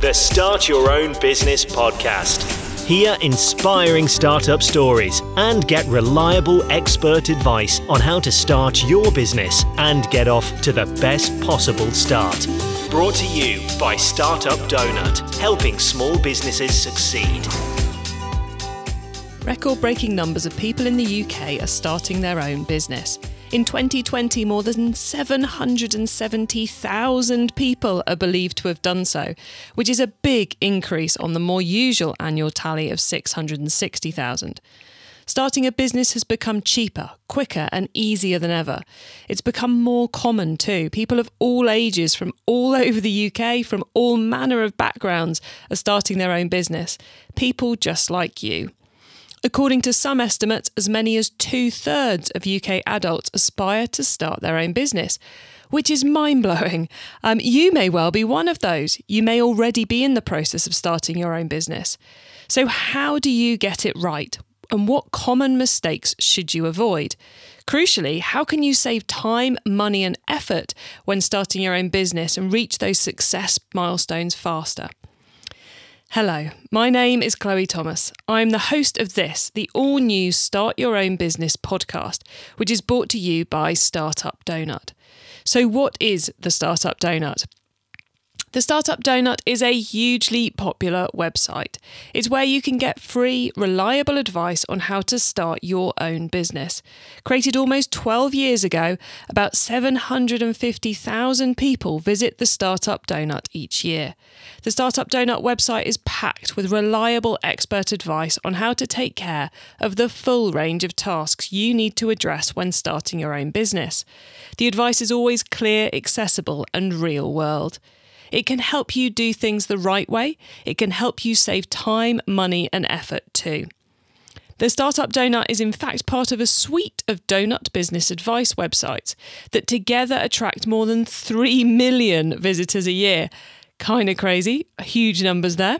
the Start Your Own Business podcast. Hear inspiring startup stories and get reliable expert advice on how to start your business and get off to the best possible start. Brought to you by Startup Donut, helping small businesses succeed. Record breaking numbers of people in the UK are starting their own business. In 2020, more than 770,000 people are believed to have done so, which is a big increase on the more usual annual tally of 660,000. Starting a business has become cheaper, quicker, and easier than ever. It's become more common too. People of all ages from all over the UK, from all manner of backgrounds, are starting their own business. People just like you. According to some estimates, as many as two thirds of UK adults aspire to start their own business, which is mind blowing. Um, you may well be one of those. You may already be in the process of starting your own business. So, how do you get it right? And what common mistakes should you avoid? Crucially, how can you save time, money, and effort when starting your own business and reach those success milestones faster? Hello, my name is Chloe Thomas. I'm the host of this, the all new Start Your Own Business podcast, which is brought to you by Startup Donut. So, what is the Startup Donut? The Startup Donut is a hugely popular website. It's where you can get free, reliable advice on how to start your own business. Created almost 12 years ago, about 750,000 people visit the Startup Donut each year. The Startup Donut website is packed with reliable expert advice on how to take care of the full range of tasks you need to address when starting your own business. The advice is always clear, accessible, and real world. It can help you do things the right way. It can help you save time, money, and effort too. The Startup Donut is in fact part of a suite of donut business advice websites that together attract more than 3 million visitors a year. Kind of crazy, huge numbers there.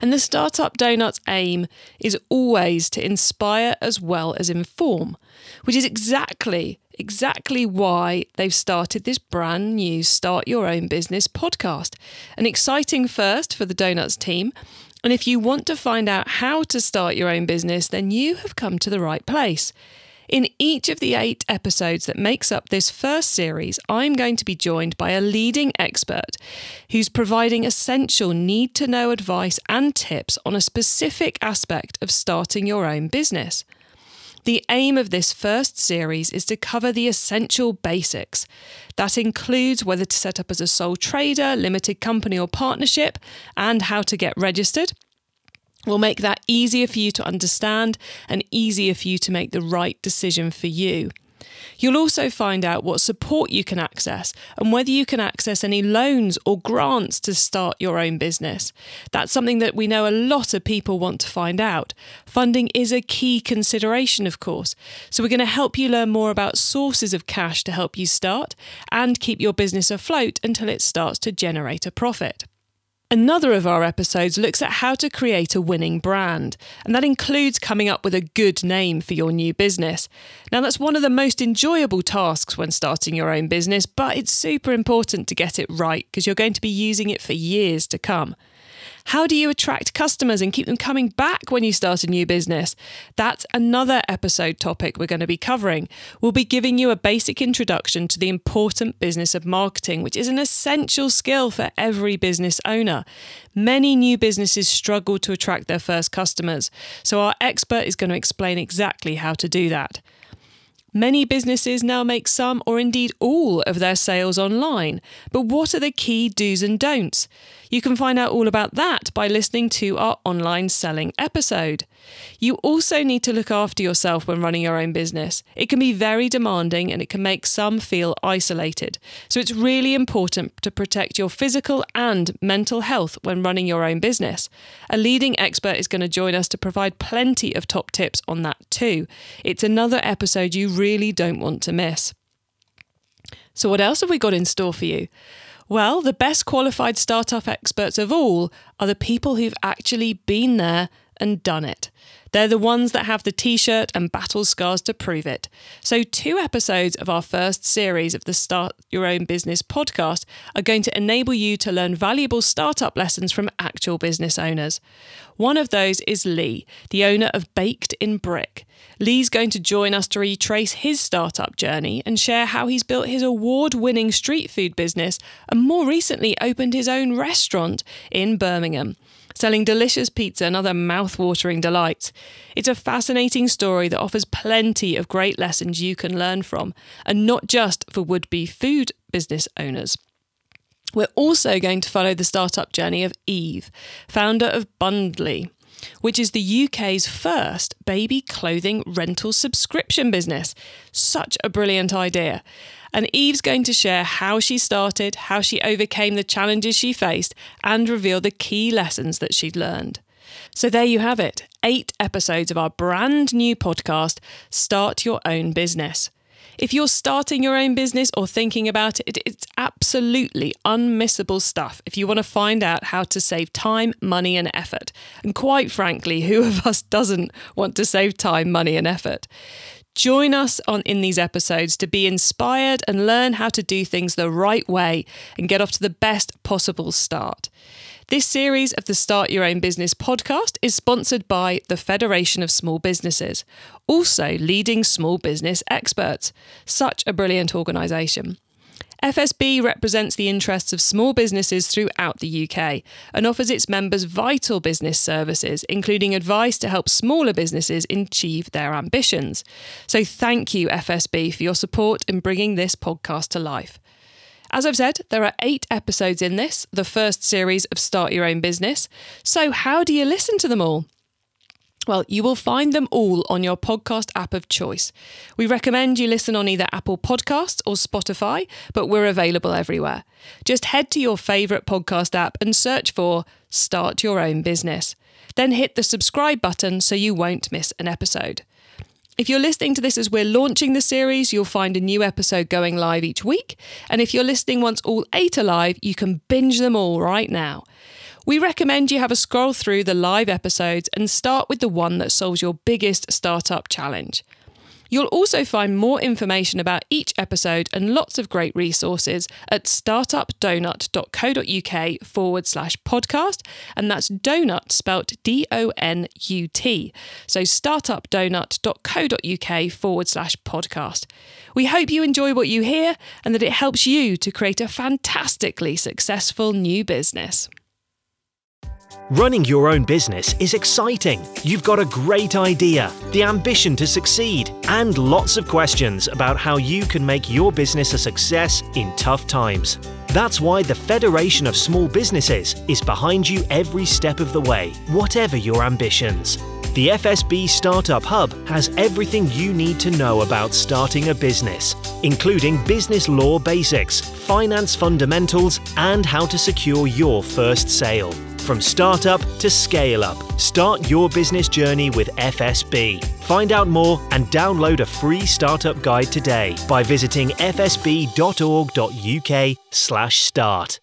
And the Startup Donut's aim is always to inspire as well as inform, which is exactly exactly why they've started this brand new Start Your Own Business podcast. An exciting first for the Donuts team. And if you want to find out how to start your own business, then you have come to the right place. In each of the eight episodes that makes up this first series, I'm going to be joined by a leading expert who's providing essential need to know advice and tips on a specific aspect of starting your own business. The aim of this first series is to cover the essential basics. That includes whether to set up as a sole trader, limited company, or partnership, and how to get registered. We'll make that easier for you to understand and easier for you to make the right decision for you. You'll also find out what support you can access and whether you can access any loans or grants to start your own business. That's something that we know a lot of people want to find out. Funding is a key consideration, of course. So, we're going to help you learn more about sources of cash to help you start and keep your business afloat until it starts to generate a profit. Another of our episodes looks at how to create a winning brand, and that includes coming up with a good name for your new business. Now, that's one of the most enjoyable tasks when starting your own business, but it's super important to get it right because you're going to be using it for years to come. How do you attract customers and keep them coming back when you start a new business? That's another episode topic we're going to be covering. We'll be giving you a basic introduction to the important business of marketing, which is an essential skill for every business owner. Many new businesses struggle to attract their first customers, so our expert is going to explain exactly how to do that. Many businesses now make some or indeed all of their sales online, but what are the key do's and don'ts? You can find out all about that by listening to our online selling episode. You also need to look after yourself when running your own business. It can be very demanding and it can make some feel isolated. So it's really important to protect your physical and mental health when running your own business. A leading expert is going to join us to provide plenty of top tips on that too. It's another episode you really don't want to miss. So, what else have we got in store for you? Well, the best qualified startup experts of all are the people who've actually been there and done it. They're the ones that have the t shirt and battle scars to prove it. So, two episodes of our first series of the Start Your Own Business podcast are going to enable you to learn valuable startup lessons from actual business owners. One of those is Lee, the owner of Baked in Brick. Lee's going to join us to retrace his startup journey and share how he's built his award winning street food business and more recently opened his own restaurant in Birmingham selling delicious pizza and other mouth-watering delights. It's a fascinating story that offers plenty of great lessons you can learn from, and not just for would-be food business owners. We're also going to follow the startup journey of Eve, founder of Bundlee which is the UK's first baby clothing rental subscription business. Such a brilliant idea. And Eve's going to share how she started, how she overcame the challenges she faced, and reveal the key lessons that she'd learned. So there you have it eight episodes of our brand new podcast, Start Your Own Business. If you're starting your own business or thinking about it, it's absolutely unmissable stuff if you want to find out how to save time, money, and effort. And quite frankly, who of us doesn't want to save time, money, and effort? Join us on in these episodes to be inspired and learn how to do things the right way and get off to the best possible start. This series of the Start Your Own Business podcast is sponsored by the Federation of Small Businesses, also leading small business experts. Such a brilliant organisation. FSB represents the interests of small businesses throughout the UK and offers its members vital business services, including advice to help smaller businesses achieve their ambitions. So, thank you, FSB, for your support in bringing this podcast to life. As I've said, there are eight episodes in this, the first series of Start Your Own Business. So, how do you listen to them all? Well, you will find them all on your podcast app of choice. We recommend you listen on either Apple Podcasts or Spotify, but we're available everywhere. Just head to your favourite podcast app and search for Start Your Own Business. Then hit the subscribe button so you won't miss an episode. If you're listening to this as we're launching the series, you'll find a new episode going live each week. And if you're listening once all eight are live, you can binge them all right now. We recommend you have a scroll through the live episodes and start with the one that solves your biggest startup challenge. You'll also find more information about each episode and lots of great resources at startupdonut.co.uk forward slash podcast. And that's donut spelt D O N U T. So startupdonut.co.uk forward slash podcast. We hope you enjoy what you hear and that it helps you to create a fantastically successful new business. Running your own business is exciting. You've got a great idea, the ambition to succeed, and lots of questions about how you can make your business a success in tough times. That's why the Federation of Small Businesses is behind you every step of the way, whatever your ambitions. The FSB Startup Hub has everything you need to know about starting a business, including business law basics, finance fundamentals, and how to secure your first sale. From startup to scale up, start your business journey with FSB. Find out more and download a free startup guide today by visiting fsb.org.uk/start.